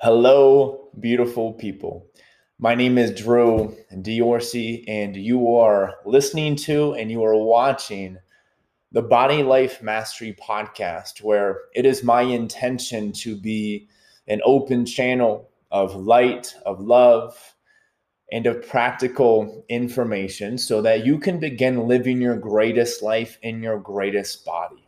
Hello, beautiful people. My name is Drew Diorsi, and you are listening to and you are watching the Body Life Mastery podcast, where it is my intention to be an open channel of light, of love, and of practical information so that you can begin living your greatest life in your greatest body.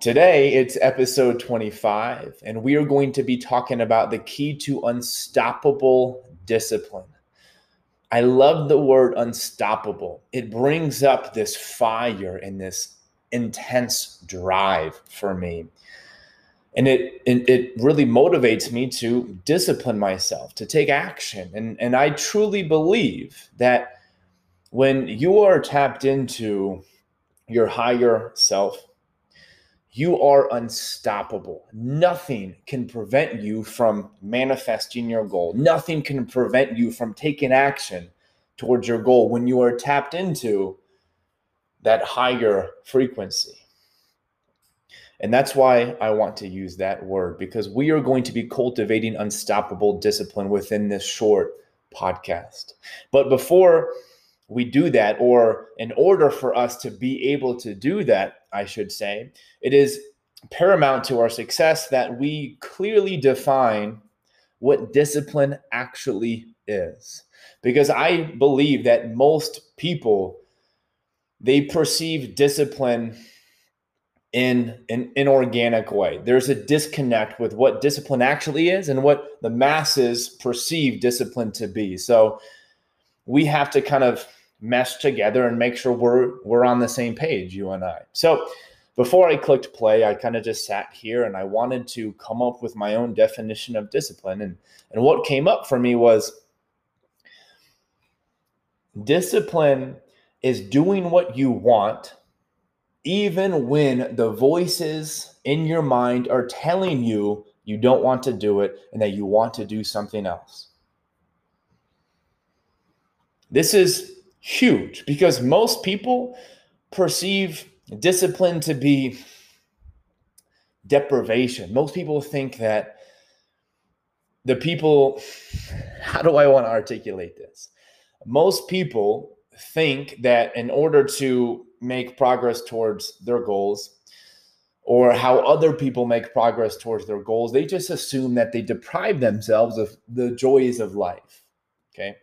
Today, it's episode 25, and we are going to be talking about the key to unstoppable discipline. I love the word unstoppable. It brings up this fire and this intense drive for me. And it, it, it really motivates me to discipline myself, to take action. And, and I truly believe that when you are tapped into your higher self, you are unstoppable. Nothing can prevent you from manifesting your goal. Nothing can prevent you from taking action towards your goal when you are tapped into that higher frequency. And that's why I want to use that word because we are going to be cultivating unstoppable discipline within this short podcast. But before we do that, or in order for us to be able to do that, I should say, it is paramount to our success that we clearly define what discipline actually is. Because I believe that most people they perceive discipline in an inorganic way. There's a disconnect with what discipline actually is and what the masses perceive discipline to be. So we have to kind of mesh together and make sure we're we're on the same page, you and I. So before I clicked play, I kind of just sat here and I wanted to come up with my own definition of discipline. And, and what came up for me was discipline is doing what you want, even when the voices in your mind are telling you you don't want to do it and that you want to do something else. This is huge because most people perceive discipline to be deprivation. Most people think that the people, how do I want to articulate this? Most people think that in order to make progress towards their goals, or how other people make progress towards their goals, they just assume that they deprive themselves of the joys of life. Okay.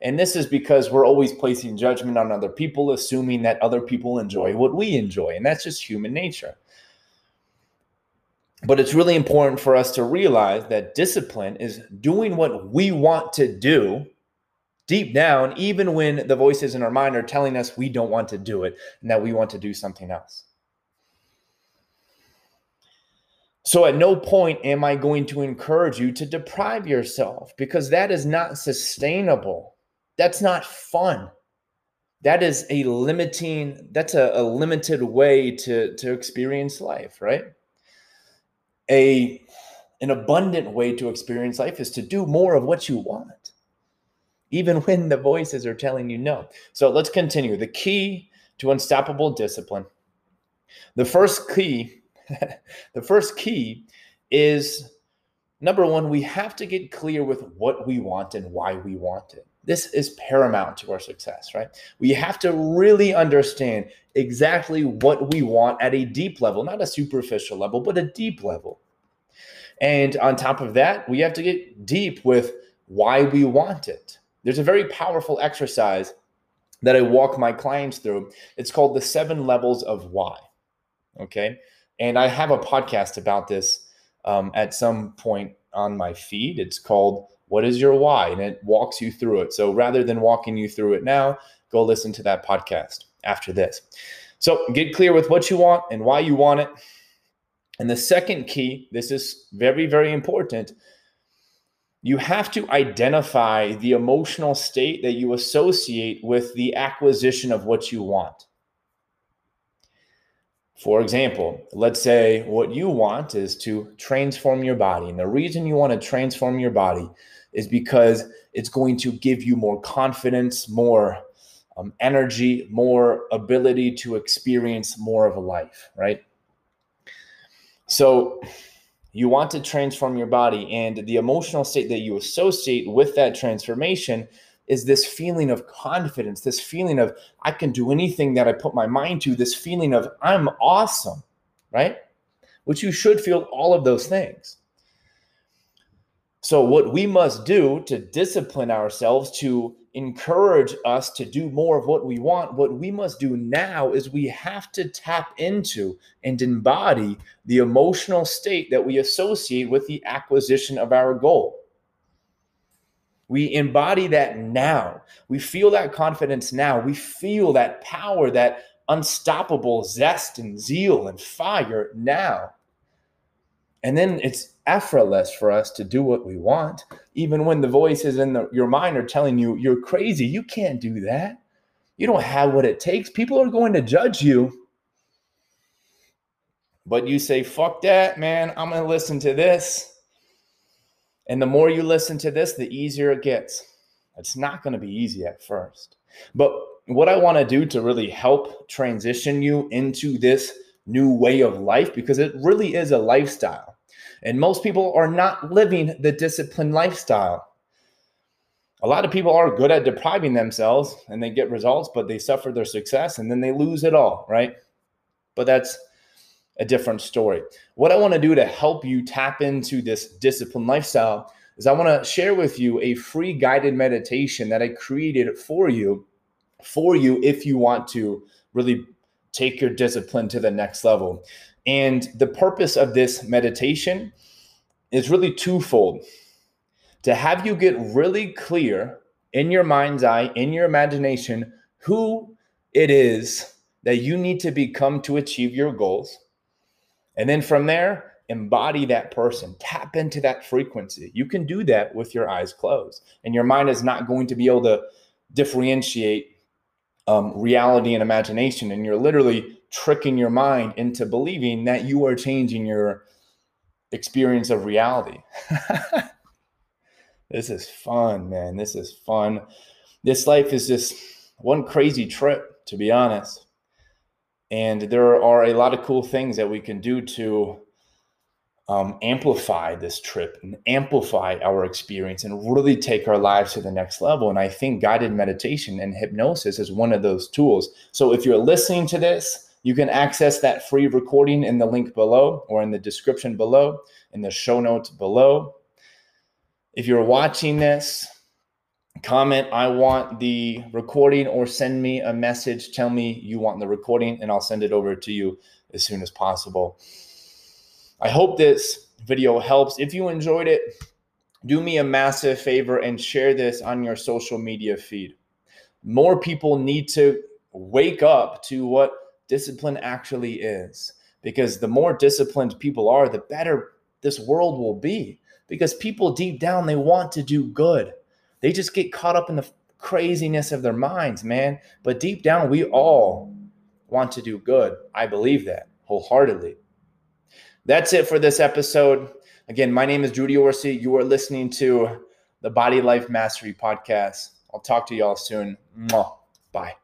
And this is because we're always placing judgment on other people, assuming that other people enjoy what we enjoy. And that's just human nature. But it's really important for us to realize that discipline is doing what we want to do deep down, even when the voices in our mind are telling us we don't want to do it and that we want to do something else. So, at no point am I going to encourage you to deprive yourself because that is not sustainable. That's not fun. That is a limiting, that's a, a limited way to, to experience life, right? A an abundant way to experience life is to do more of what you want, even when the voices are telling you no. So let's continue. The key to unstoppable discipline. The first key, the first key is number one, we have to get clear with what we want and why we want it. This is paramount to our success, right? We have to really understand exactly what we want at a deep level, not a superficial level, but a deep level. And on top of that, we have to get deep with why we want it. There's a very powerful exercise that I walk my clients through. It's called the seven levels of why. Okay. And I have a podcast about this um, at some point on my feed. It's called what is your why? And it walks you through it. So rather than walking you through it now, go listen to that podcast after this. So get clear with what you want and why you want it. And the second key, this is very, very important. You have to identify the emotional state that you associate with the acquisition of what you want. For example, let's say what you want is to transform your body. And the reason you want to transform your body is because it's going to give you more confidence, more um, energy, more ability to experience more of a life, right? So You want to transform your body, and the emotional state that you associate with that transformation is this feeling of confidence, this feeling of I can do anything that I put my mind to, this feeling of I'm awesome, right? Which you should feel all of those things. So, what we must do to discipline ourselves to encourage us to do more of what we want, what we must do now is we have to tap into and embody the emotional state that we associate with the acquisition of our goal. We embody that now. We feel that confidence now. We feel that power, that unstoppable zest and zeal and fire now. And then it's effortless for us to do what we want, even when the voices in the, your mind are telling you, you're crazy. You can't do that. You don't have what it takes. People are going to judge you. But you say, fuck that, man. I'm going to listen to this. And the more you listen to this, the easier it gets. It's not going to be easy at first. But what I want to do to really help transition you into this new way of life, because it really is a lifestyle. And most people are not living the disciplined lifestyle. A lot of people are good at depriving themselves and they get results, but they suffer their success and then they lose it all, right? But that's a different story. What I want to do to help you tap into this disciplined lifestyle is I want to share with you a free guided meditation that I created for you for you if you want to really take your discipline to the next level. And the purpose of this meditation is really twofold to have you get really clear in your mind's eye, in your imagination, who it is that you need to become to achieve your goals. And then from there, embody that person, tap into that frequency. You can do that with your eyes closed, and your mind is not going to be able to differentiate um, reality and imagination. And you're literally tricking your mind into believing that you are changing your experience of reality. this is fun, man. This is fun. This life is just one crazy trip, to be honest. And there are a lot of cool things that we can do to um, amplify this trip and amplify our experience and really take our lives to the next level. And I think guided meditation and hypnosis is one of those tools. So if you're listening to this, you can access that free recording in the link below or in the description below, in the show notes below. If you're watching this, comment, I want the recording, or send me a message. Tell me you want the recording, and I'll send it over to you as soon as possible. I hope this video helps. If you enjoyed it, do me a massive favor and share this on your social media feed. More people need to wake up to what discipline actually is because the more disciplined people are, the better this world will be because people deep down they want to do good. They just get caught up in the craziness of their minds, man. But deep down we all want to do good. I believe that wholeheartedly. That's it for this episode. Again, my name is Drew Diorsi. You are listening to the Body Life Mastery Podcast. I'll talk to y'all soon. Bye.